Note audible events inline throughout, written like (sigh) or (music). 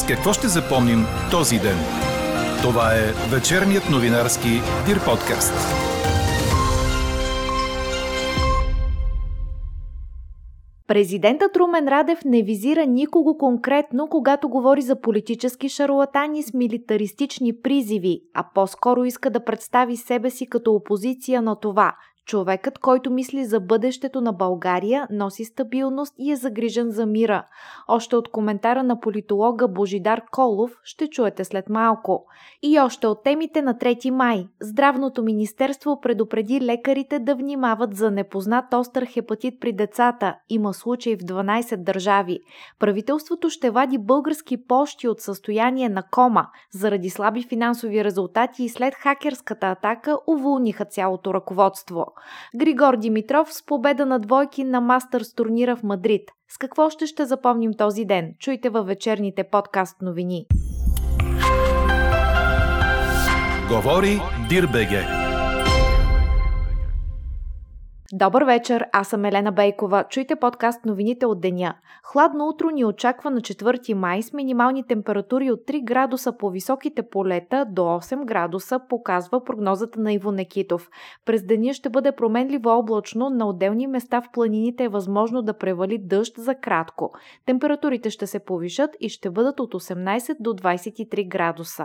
С какво ще запомним този ден? Това е вечерният новинарски Дир подкаст. Президентът Румен Радев не визира никого конкретно, когато говори за политически шарлатани с милитаристични призиви, а по-скоро иска да представи себе си като опозиция на това – Човекът, който мисли за бъдещето на България, носи стабилност и е загрижен за мира. Още от коментара на политолога Божидар Колов ще чуете след малко. И още от темите на 3 май. Здравното министерство предупреди лекарите да внимават за непознат остър хепатит при децата. Има случаи в 12 държави. Правителството ще вади български пощи от състояние на кома. Заради слаби финансови резултати и след хакерската атака уволниха цялото ръководство. Григор Димитров с победа на двойки на Мастърс турнира в Мадрид. С какво ще ще запомним този ден? Чуйте във вечерните подкаст новини. Говори Дирбеге. Добър вечер, аз съм Елена Бейкова. Чуйте подкаст новините от деня. Хладно утро ни очаква на 4 май с минимални температури от 3 градуса по високите полета до 8 градуса, показва прогнозата на Иво Некитов. През деня ще бъде променливо облачно, на отделни места в планините е възможно да превали дъжд за кратко. Температурите ще се повишат и ще бъдат от 18 до 23 градуса.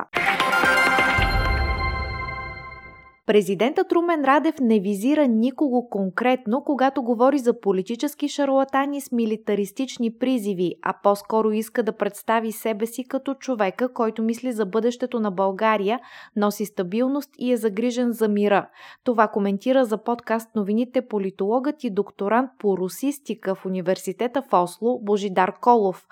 Президентът Румен Радев не визира никого конкретно, когато говори за политически шарлатани с милитаристични призиви, а по-скоро иска да представи себе си като човека, който мисли за бъдещето на България, носи стабилност и е загрижен за мира. Това коментира за подкаст новините политологът и докторант по русистика в университета в Осло Божидар Колов.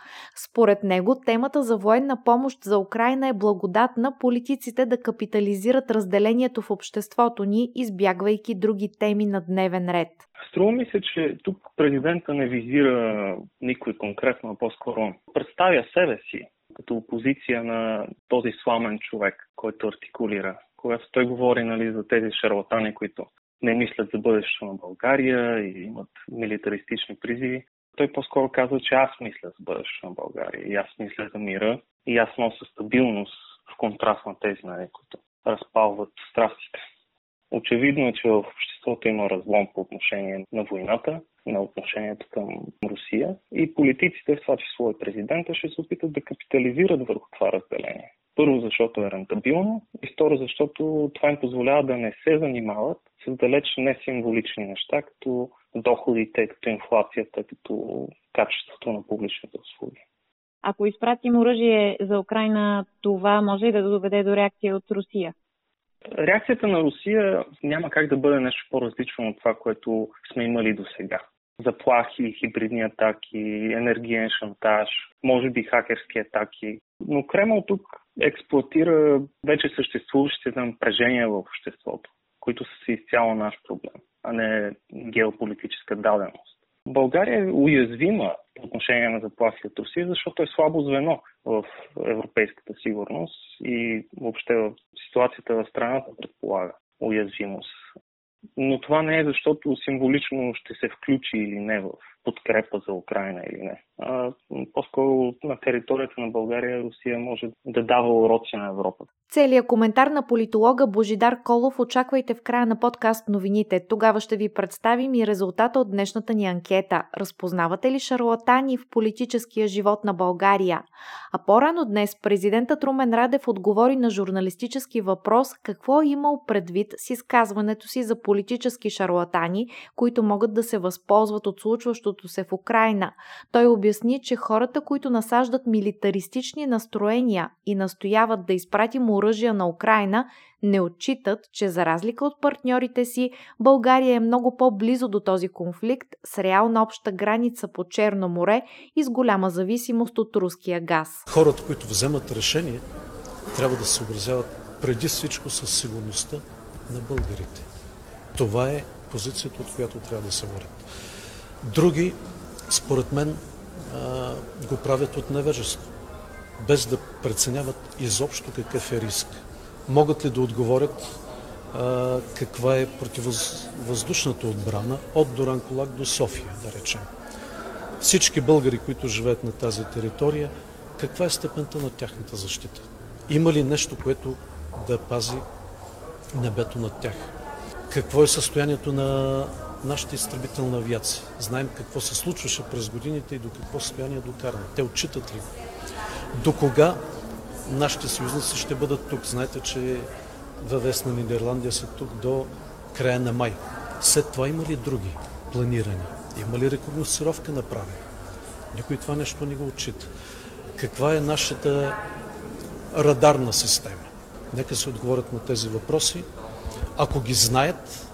Според него темата за военна помощ за Украина е благодатна политиците да капитализират разделението в обществото обществото ни, избягвайки други теми на дневен ред? Струва ми се, че тук президента не визира никой конкретно, а по-скоро представя себе си като опозиция на този сламен човек, който артикулира. Когато той говори нали, за тези шарлатани, които не мислят за бъдещето на България и имат милитаристични призиви, той по-скоро казва, че аз мисля за бъдещето на България и аз мисля за мира и аз нося стабилност в контраст на тези, нали, които разпалват страстите. Очевидно е, че в обществото има разлом по отношение на войната, на отношението към Русия и политиците, в това число и президента, ще се опитат да капитализират върху това разделение. Първо, защото е рентабилно и второ, защото това им позволява да не се занимават с далеч не символични неща, като доходите, като инфлацията, като качеството на публичните услуги. Ако изпратим оръжие за Украина, това може и да доведе до реакция от Русия? Реакцията на Русия няма как да бъде нещо по-различно от това, което сме имали до сега. Заплахи, хибридни атаки, енергиен шантаж, може би хакерски атаки. Но Кремъл тук експлуатира вече съществуващите напрежения в обществото, които са си изцяло наш проблем, а не геополитическа даденост. България е уязвима по отношение на заплахи от Русия, защото е слабо звено в европейската сигурност и въобще в ситуацията в страната предполага уязвимост. Но това не е защото символично ще се включи или не в подкрепа за Украина или не. По-скоро на територията на България Русия може да дава уроци на Европа. Целият коментар на политолога Божидар Колов очаквайте в края на подкаст новините. Тогава ще ви представим и резултата от днешната ни анкета. Разпознавате ли шарлатани в политическия живот на България? А по-рано днес президентът Румен Радев отговори на журналистически въпрос какво е имал предвид с изказването си за политически шарлатани, които могат да се възползват от случващото се в Украина. Той обясни, че хората, които насаждат милитаристични настроения и настояват да изпратим оръжия на Украина, не отчитат, че за разлика от партньорите си, България е много по-близо до този конфликт с реална обща граница по Черно море и с голяма зависимост от руския газ. Хората, които вземат решение, трябва да се съобразяват преди всичко с сигурността на българите. Това е позицията, от която трябва да се водят. Други, според мен, го правят от невежество без да преценяват изобщо какъв е риск. Могат ли да отговорят а, каква е противовъздушната отбрана от Дуранколак до София, да речем. Всички българи, които живеят на тази територия, каква е степента на тяхната защита? Има ли нещо, което да пази небето над тях? Какво е състоянието на нашата изтребителна авиация? Знаем какво се случваше през годините и до какво състояние е докаране. Те отчитат ли? До кога нашите съюзници ще бъдат тук? Знаете, че ВВС на Нидерландия са тук до края на май. След това има ли други планирани? Има ли рекогносцировка направена? Никой това нещо не го отчита. Каква е нашата радарна система? Нека се отговорят на тези въпроси. Ако ги знаят,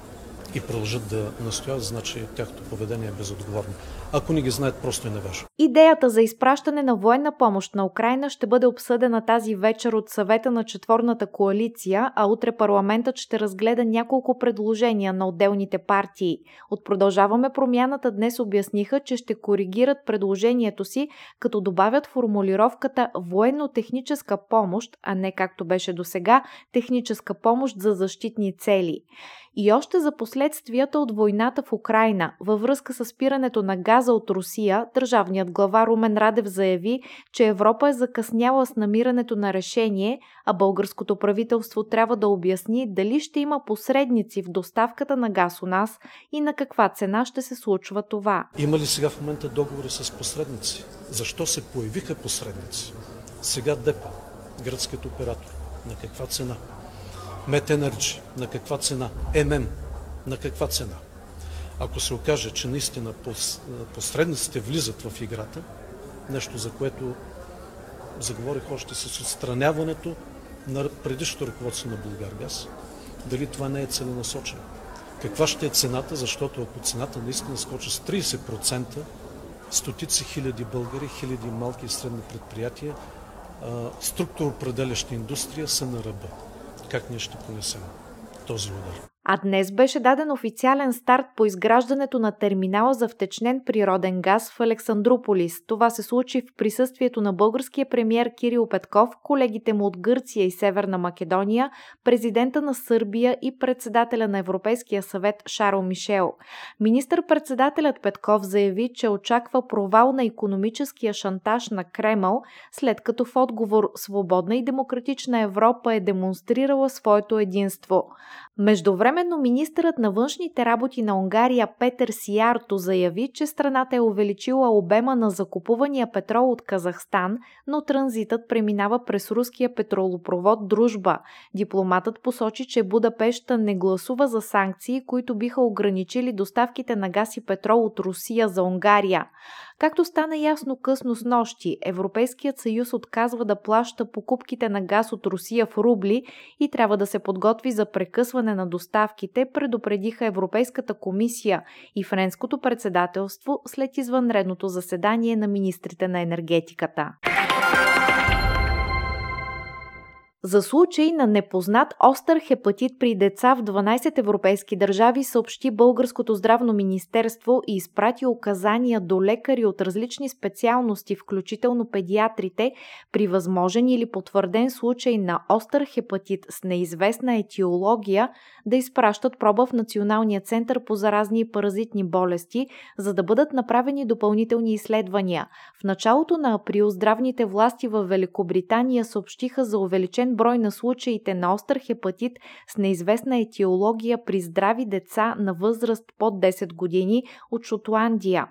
и продължат да настояват, значи тяхното поведение е безотговорно. Ако не ги знаят, просто е невежо. Идеята за изпращане на военна помощ на Украина ще бъде обсъдена тази вечер от съвета на четворната коалиция, а утре парламентът ще разгледа няколко предложения на отделните партии. От продължаваме промяната днес обясниха, че ще коригират предложението си, като добавят формулировката военно-техническа помощ, а не както беше до сега, техническа помощ за защитни цели и още за последствията от войната в Украина. Във връзка с спирането на газа от Русия, държавният глава Румен Радев заяви, че Европа е закъсняла с намирането на решение, а българското правителство трябва да обясни дали ще има посредници в доставката на газ у нас и на каква цена ще се случва това. Има ли сега в момента договори с посредници? Защо се появиха посредници? Сега ДЕПА, гръцкият оператор. На каква цена? Метенерджи, на каква цена? ММ, на каква цена? Ако се окаже, че наистина посредниците влизат в играта, нещо за което заговорих още с отстраняването на предишното ръководство на Българгаз, дали това не е целенасочено. Каква ще е цената, защото ако цената наистина скочи с 30%, стотици хиляди българи, хиляди малки и средни предприятия, структуроопределяща индустрия са на ръба как ние ще понесем този удар. А днес беше даден официален старт по изграждането на терминала за втечнен природен газ в Александрополис. Това се случи в присъствието на българския премьер Кирил Петков, колегите му от Гърция и Северна Македония, президента на Сърбия и председателя на Европейския съвет Шарл Мишел. Министър-председателят Петков заяви, че очаква провал на економическия шантаж на Кремъл, след като в отговор свободна и демократична Европа е демонстрирала своето единство. Междувременно министърът на външните работи на Унгария Петър Сиярто заяви, че страната е увеличила обема на закупувания петрол от Казахстан, но транзитът преминава през руския петролопровод Дружба. Дипломатът посочи, че Будапешта не гласува за санкции, които биха ограничили доставките на газ и петрол от Русия за Унгария. Както стана ясно късно с нощи, Европейският съюз отказва да плаща покупките на газ от Русия в рубли и трябва да се подготви за прекъсване на доставките, предупредиха Европейската комисия и Френското председателство след извънредното заседание на министрите на енергетиката. За случай на непознат остър хепатит при деца в 12 европейски държави съобщи Българското здравно министерство и изпрати указания до лекари от различни специалности, включително педиатрите, при възможен или потвърден случай на остър хепатит с неизвестна етиология да изпращат проба в Националния център по заразни и паразитни болести, за да бъдат направени допълнителни изследвания. В началото на април здравните власти в Великобритания съобщиха за увеличен увеличен брой на случаите на остър хепатит с неизвестна етиология при здрави деца на възраст под 10 години от Шотландия.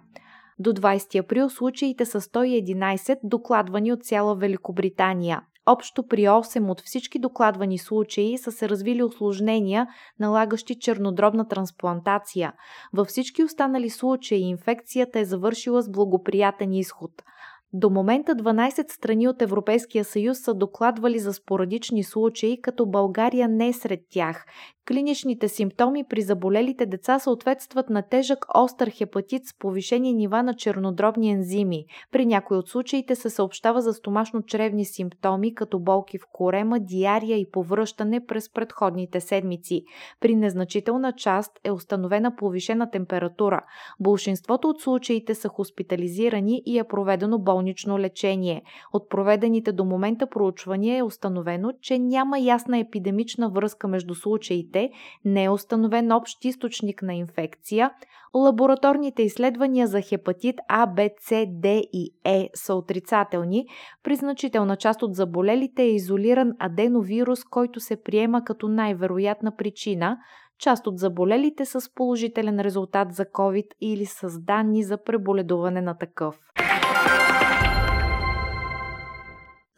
До 20 април случаите са 111, докладвани от цяла Великобритания. Общо при 8 от всички докладвани случаи са се развили осложнения, налагащи чернодробна трансплантация. Във всички останали случаи инфекцията е завършила с благоприятен изход – до момента 12 страни от Европейския съюз са докладвали за спорадични случаи, като България не е сред тях. Клиничните симптоми при заболелите деца съответстват на тежък остър хепатит с повишени нива на чернодробни ензими. При някои от случаите се съобщава за стомашно-чревни симптоми, като болки в корема, диария и повръщане през предходните седмици. При незначителна част е установена повишена температура. Большинството от случаите са хоспитализирани и е проведено болнично лечение. От проведените до момента проучвания е установено, че няма ясна епидемична връзка между случаите самолетите, не е установен общ източник на инфекция, лабораторните изследвания за хепатит А, Б, С, Д и Е са отрицателни, при значителна част от заболелите е изолиран аденовирус, който се приема като най-вероятна причина, част от заболелите с положителен резултат за COVID или с данни за преболедуване на такъв.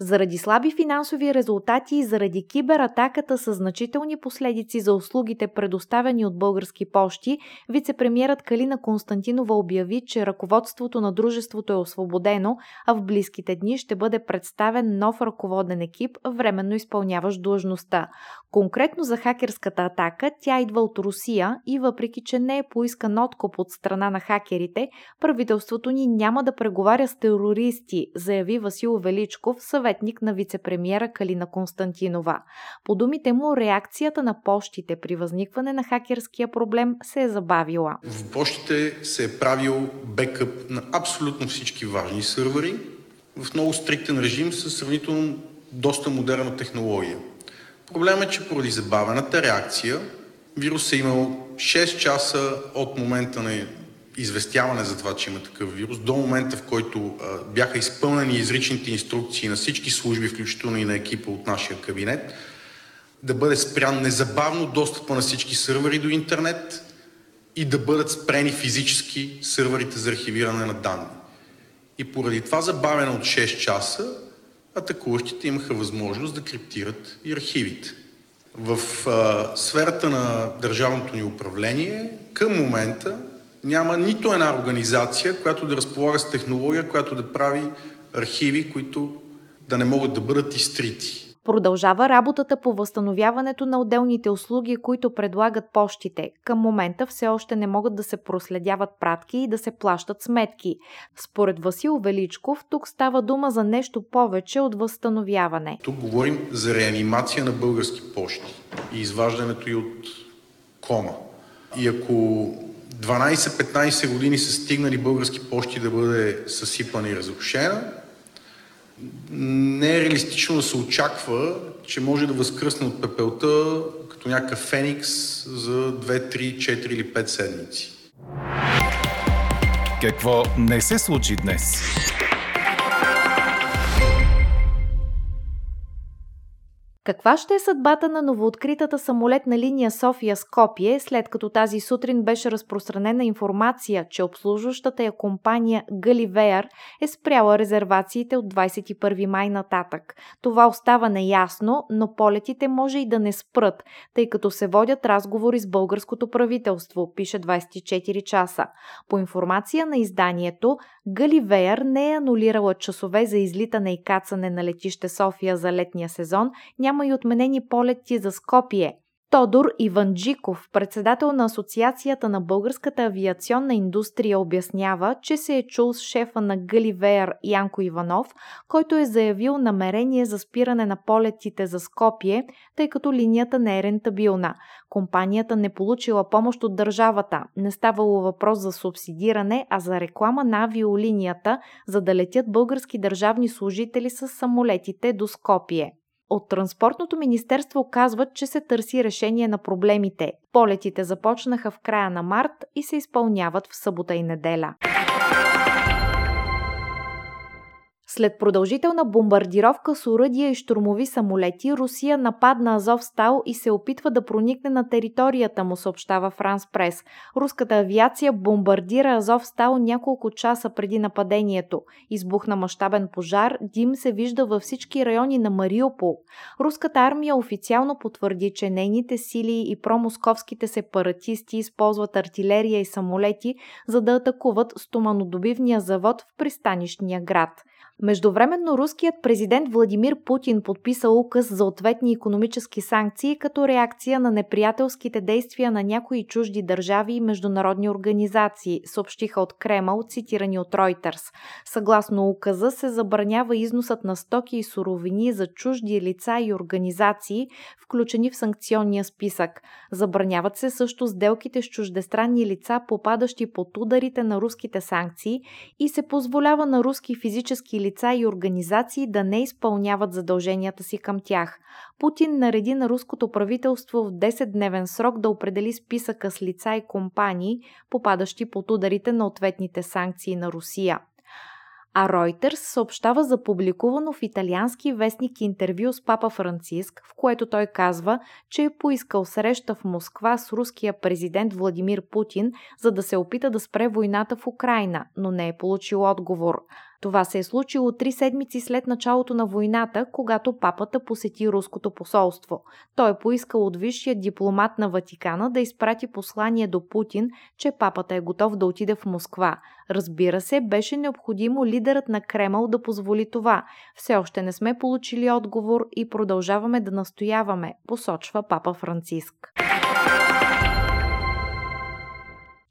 Заради слаби финансови резултати и заради кибератаката с значителни последици за услугите, предоставени от български пощи, вице-премьерът Калина Константинова обяви, че ръководството на дружеството е освободено, а в близките дни ще бъде представен нов ръководен екип, временно изпълняващ длъжността. Конкретно за хакерската атака, тя идва от Русия и въпреки, че не е поискан откуп от страна на хакерите, правителството ни няма да преговаря с терористи, заяви Васил Величков, съветник на вице-премьера Калина Константинова. По думите му, реакцията на почтите при възникване на хакерския проблем се е забавила. В почтите се е правил бекъп на абсолютно всички важни сървъри в много стриктен режим с сравнително доста модерна технология. Проблемът е, че поради забавената реакция вирус е имал 6 часа от момента на известяване за това, че има такъв вирус, до момента в който а, бяха изпълнени изричните инструкции на всички служби, включително и на екипа от нашия кабинет, да бъде спрян незабавно достъпа на всички сървъри до интернет и да бъдат спрени физически сървърите за архивиране на данни. И поради това забавяне от 6 часа, атакуващите имаха възможност да криптират и архивите. В а, сферата на държавното ни управление към момента няма нито една организация, която да разполага с технология, която да прави архиви, които да не могат да бъдат изтрити. Продължава работата по възстановяването на отделните услуги, които предлагат почтите. Към момента все още не могат да се проследяват пратки и да се плащат сметки. Според Васил Величков, тук става дума за нещо повече от възстановяване. Тук говорим за реанимация на български почти и изваждането и от кома. И ако 12-15 години са стигнали български почти да бъде съсипана и разрушена, не е реалистично да се очаква, че може да възкръсне от пепелта като някакъв феникс за 2, 3, 4 или 5 седмици. Какво не се случи днес? Каква ще е съдбата на новооткритата самолетна линия София-Скопие, след като тази сутрин беше разпространена информация, че обслужващата я компания Галивеяр е спряла резервациите от 21 май нататък? Това остава неясно, но полетите може и да не спрат, тъй като се водят разговори с българското правителство, пише 24 часа. По информация на изданието, Галивеяр не е анулирала часове за излитане и кацане на летище София за летния сезон, няма и отменени полети за Скопие. Тодор Иванджиков, председател на Асоциацията на българската авиационна индустрия, обяснява, че се е чул с шефа на Галивеер Янко Иванов, който е заявил намерение за спиране на полетите за Скопие, тъй като линията не е рентабилна. Компанията не получила помощ от държавата. Не ставало въпрос за субсидиране, а за реклама на авиолинията, за да летят български държавни служители с самолетите до Скопие. От Транспортното министерство казват, че се търси решение на проблемите. Полетите започнаха в края на март и се изпълняват в събота и неделя. След продължителна бомбардировка с оръдия и штурмови самолети, Русия нападна Азовстал и се опитва да проникне на територията му, съобщава Франс Прес. Руската авиация бомбардира Азовстал няколко часа преди нападението. Избухна мащабен пожар, дим се вижда във всички райони на Мариупол. Руската армия официално потвърди, че нейните сили и промосковските сепаратисти използват артилерия и самолети, за да атакуват стоманодобивния завод в пристанищния град. Междувременно руският президент Владимир Путин подписа указ за ответни економически санкции като реакция на неприятелските действия на някои чужди държави и международни организации, съобщиха от Кремъл, цитирани от Reuters. Съгласно указа се забранява износът на стоки и суровини за чужди лица и организации, включени в санкционния списък. Забраняват се също сделките с чуждестранни лица, попадащи под ударите на руските санкции и се позволява на руски физически лица лица и организации да не изпълняват задълженията си към тях. Путин нареди на руското правителство в 10-дневен срок да определи списъка с лица и компании, попадащи под ударите на ответните санкции на Русия. А Reuters съобщава за публикувано в италиански вестник интервю с папа Франциск, в което той казва, че е поискал среща в Москва с руския президент Владимир Путин, за да се опита да спре войната в Украина, но не е получил отговор. Това се е случило три седмици след началото на войната, когато папата посети руското посолство. Той е поискал от висшия дипломат на Ватикана да изпрати послание до Путин, че папата е готов да отиде в Москва. Разбира се, беше необходимо лидерът на Кремъл да позволи това. Все още не сме получили отговор и продължаваме да настояваме, посочва папа Франциск.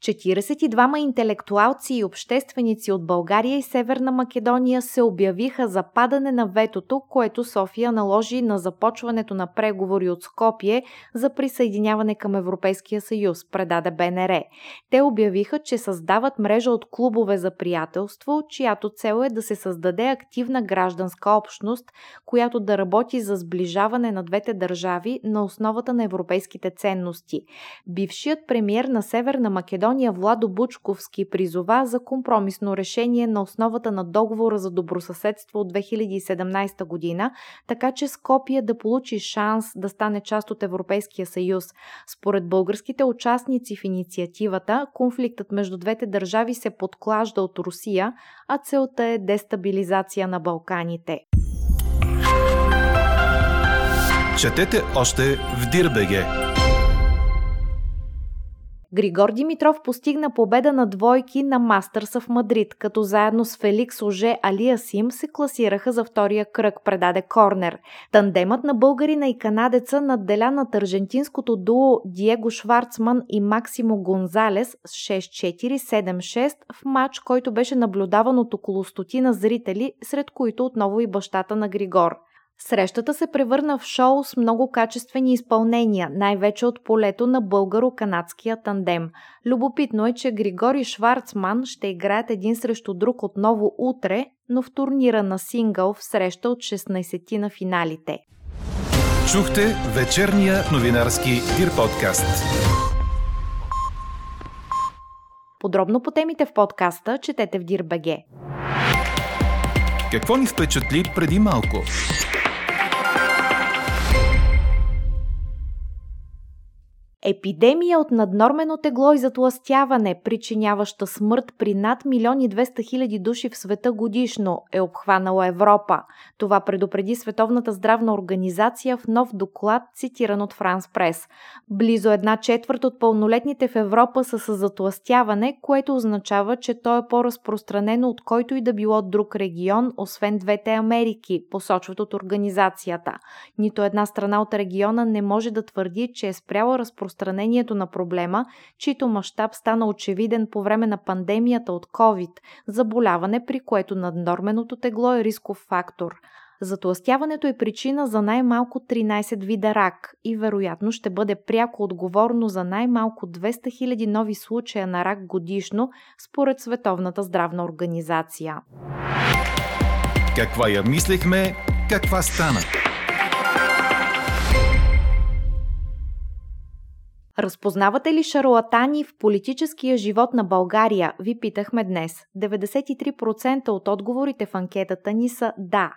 42 интелектуалци и общественици от България и Северна Македония се обявиха за падане на ветото, което София наложи на започването на преговори от Скопие за присъединяване към Европейския съюз, предаде БНР. Те обявиха, че създават мрежа от клубове за приятелство, чиято цел е да се създаде активна гражданска общност, която да работи за сближаване на двете държави на основата на европейските ценности. Бившият премьер на Северна Македония Македония Владо Бучковски призова за компромисно решение на основата на договора за добросъседство от 2017 година, така че Скопия да получи шанс да стане част от Европейския съюз. Според българските участници в инициативата, конфликтът между двете държави се подклажда от Русия, а целта е дестабилизация на Балканите. Четете още в Дирбеге! Григор Димитров постигна победа на двойки на Мастърса в Мадрид, като заедно с Феликс Оже Алиасим се класираха за втория кръг, предаде Корнер. Тандемът на българина и канадеца надделя над аржентинското дуо Диего Шварцман и Максимо Гонзалес с 6-4-7-6 в матч, който беше наблюдаван от около стотина зрители, сред които отново и бащата на Григор. Срещата се превърна в шоу с много качествени изпълнения, най-вече от полето на българо-канадския тандем. Любопитно е, че Григори Шварцман ще играят един срещу друг отново утре, но в турнира на сингъл в среща от 16 на финалите. Чухте вечерния новинарски Дир подкаст. Подробно по темите в подкаста четете в Дирбеге. Какво ни впечатли преди малко? Епидемия от наднормено тегло и затластяване, причиняваща смърт при над милиони 200 хиляди души в света годишно, е обхванала Европа. Това предупреди Световната здравна организация в нов доклад, цитиран от Франс Прес. Близо една четвърт от пълнолетните в Европа са с затластяване, което означава, че то е по-разпространено от който и да било друг регион, освен двете Америки, посочват от организацията. Нито една страна от региона не може да твърди, че е спряла разпространението разпространението на проблема, чийто мащаб стана очевиден по време на пандемията от COVID, заболяване, при което наднорменото тегло е рисков фактор. Затластяването е причина за най-малко 13 вида рак и вероятно ще бъде пряко отговорно за най-малко 200 000 нови случая на рак годишно, според Световната здравна организация. Каква я мислехме, каква стана? Разпознавате ли шарлатани в политическия живот на България? Ви питахме днес. 93% от отговорите в анкетата ни са да.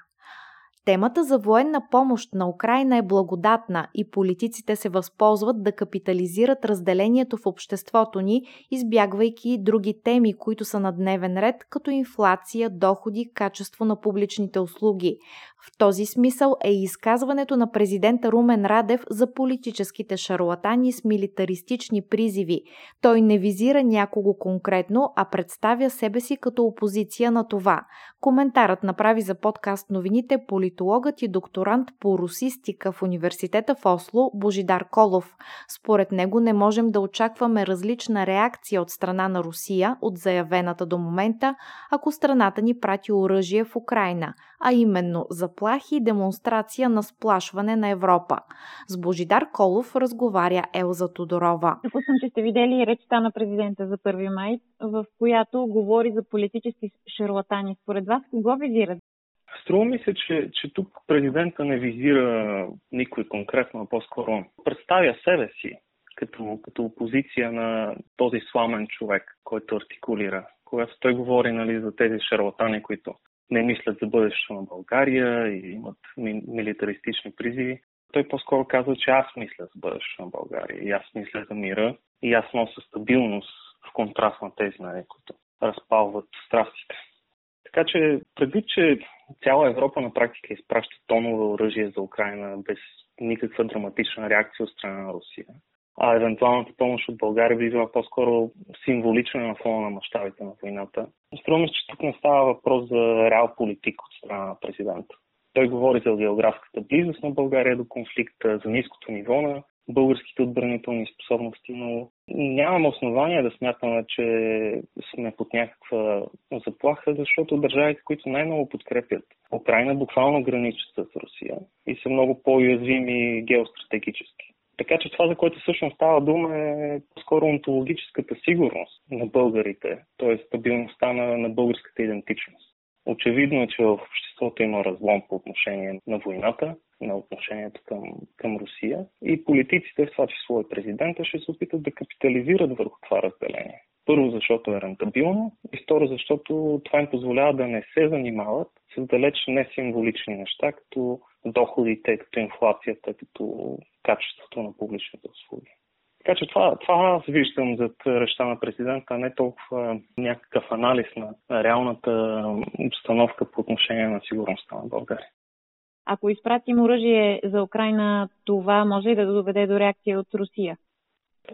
Темата за военна помощ на Украина е благодатна и политиците се възползват да капитализират разделението в обществото ни, избягвайки други теми, които са на дневен ред, като инфлация, доходи, качество на публичните услуги. В този смисъл е изказването на президента Румен Радев за политическите шарлатани с милитаристични призиви. Той не визира някого конкретно, а представя себе си като опозиция на това. Коментарът направи за подкаст новините политологът и докторант по русистика в университета в Осло Божидар Колов. Според него не можем да очакваме различна реакция от страна на Русия от заявената до момента, ако страната ни прати оръжие в Украина, а именно за заплахи и демонстрация на сплашване на Европа. С Божидар Колов разговаря Елза Тодорова. Допускам, че сте видели речта на президента за 1 май, в която говори за политически шарлатани. Според вас кого визират? Струва ми се, че, че тук президента не визира никой конкретно, а по-скоро представя себе си като, като опозиция на този сламен човек, който артикулира. Когато той говори нали, за тези шарлатани, които не мислят за бъдещето на България и имат милитаристични призиви, той по-скоро казва, че аз мисля за бъдещето на България и аз мисля за мира и аз нося стабилност в контраст на тези, нали, които разпалват страстите. Така че, предвид, че цяла Европа на практика изпраща тонове оръжие за Украина без никаква драматична реакция от страна на Русия, а евентуалната помощ от България би била по-скоро символична на фона на мащабите на войната. Струва ми че тук не става въпрос за реал политик от страна на президента. Той говори за географската близост на България до конфликта, за ниското ниво на българските отбранителни способности, но нямаме основания да смятаме, че сме под някаква заплаха, защото държавите, които най-много подкрепят Украина, буквално граничат с Русия и са много по-уязвими геостратегически. Така че това, за което всъщност става дума е по-скоро онтологическата сигурност на българите, т.е. стабилността на, на българската идентичност. Очевидно е, че в обществото има разлом по отношение на войната, на отношението към, към Русия и политиците, в това число и президента, ще се опитат да капитализират върху това разделение. Първо, защото е рентабилно и второ, защото това им позволява да не се занимават с далеч не символични неща, като доходите, като инфлацията, като качеството на публичните услуги. Така че това, това аз виждам зад речта на президента, а не толкова някакъв анализ на реалната обстановка по отношение на сигурността на България. Ако изпратим оръжие за Украина, това може ли да доведе до реакция от Русия?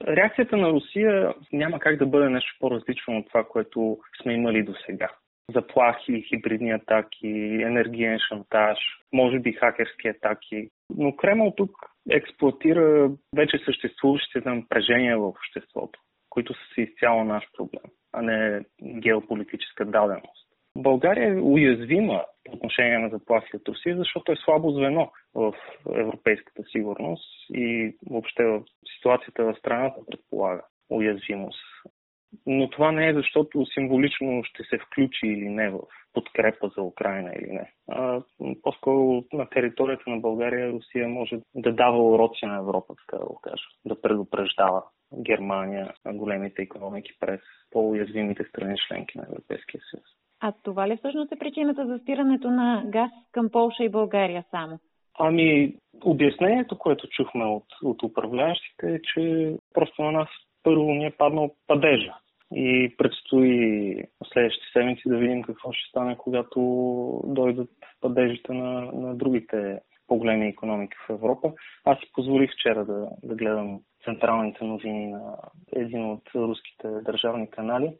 Реакцията на Русия няма как да бъде нещо по-различно от това, което сме имали до сега. Заплахи, хибридни атаки, енергиен шантаж, може би хакерски атаки. Но Кремъл тук експлуатира вече съществуващите напрежения в обществото, които са си изцяло наш проблем, а не геополитическа даденост. България е уязвима по отношение на заплахи от Русия, защото е слабо звено в европейската сигурност и въобще в ситуацията в страната предполага уязвимост. Но това не е защото символично ще се включи или не в подкрепа за Украина или не. А, по-скоро на територията на България Русия може да дава уроци на Европа, така да го кажа, да предупреждава Германия, големите економики през по-уязвимите страни членки на Европейския съюз. А това ли всъщност е причината за спирането на газ към Полша и България само? Ами, обяснението, което чухме от, от управляващите е, че просто на нас първо ни е паднал падежа. И предстои следващите седмици да видим какво ще стане, когато дойдат падежите на, на другите по-големи економики в Европа. Аз си позволих вчера да, да гледам централните новини на един от руските държавни канали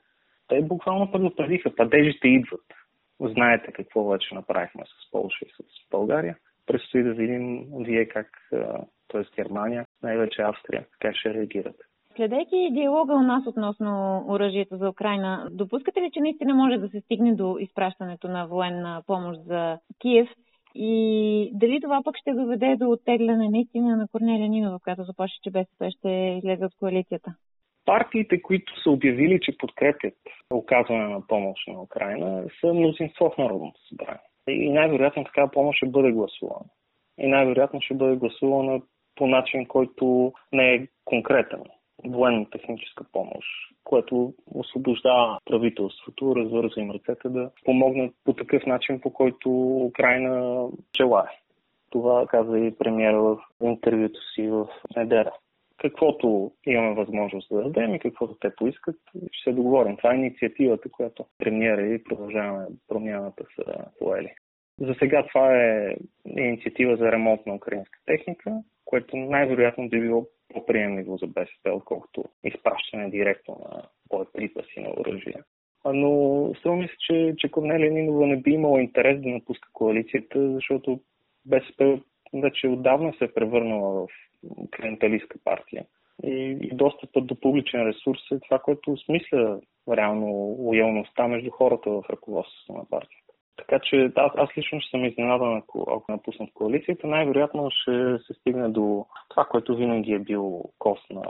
те буквално предупредиха, падежите идват. Знаете какво вече направихме с Полша и с България. Предстои да видим вие как, т.е. Германия, най-вече Австрия, как ще реагират. Следейки диалога у нас относно оръжието за Украина, допускате ли, че наистина може да се стигне до изпращането на военна помощ за Киев? И дали това пък ще доведе до оттегляне наистина на Корнелия Нинова, която заплаши, че БСП ще излезе от коалицията? партиите, които са обявили, че подкрепят оказване на помощ на Украина, са мнозинство в Народното събрание. И най-вероятно такава помощ ще бъде гласувана. И най-вероятно ще бъде гласувана по начин, който не е конкретен. Военно-техническа помощ, което освобождава правителството, развързва им ръцете да помогнат по такъв начин, по който Украина желая. Това каза и премиера в интервюто си в неделя каквото имаме възможност да дадем и каквото те поискат, ще се договорим. Това е инициативата, която премиера и продължаваме промяната са поели. За сега това е инициатива за ремонт на украинска техника, което най-вероятно би било по-приемливо за БСП, отколкото изпращане директно на боеприпаси на оръжие. Но струва ми се, че, че Корнелия Нинова не би имала интерес да напуска коалицията, защото БСП вече отдавна се е превърнала в клиенталистка партия. И, и достъпът до публичен ресурс е това, което осмисля реално лоялността между хората в ръководството на партията. Така че аз, аз лично ще съм изненадан, ако, ако напуснат коалицията. Най-вероятно ще се стигне до това, което винаги е бил кост на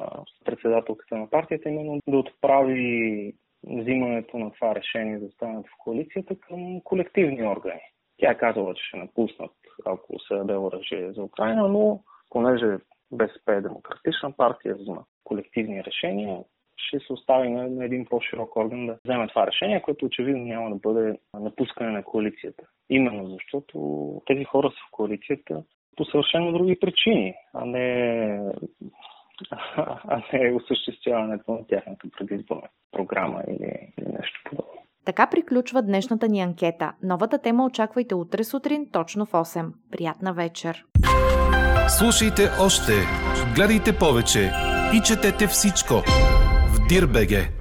председателката на партията, именно да отправи взимането на това решение да станат в коалицията към колективни органи. Тя е казала, че ще напуснат, ако се даде оръжие за Украина, но понеже БСП е демократична партия, взима колективни решения, ще се остави на, на един по-широк орган да вземе това решение, което очевидно няма да бъде напускане на коалицията. Именно защото тези хора са в коалицията по съвършено други причини, а не, (laughs) а не осъществяването на тяхната предизборна програма или, или нещо подобно. Така приключва днешната ни анкета. Новата тема очаквайте утре сутрин, точно в 8. Приятна вечер! Слушайте още, гледайте повече и четете всичко Дирбеге.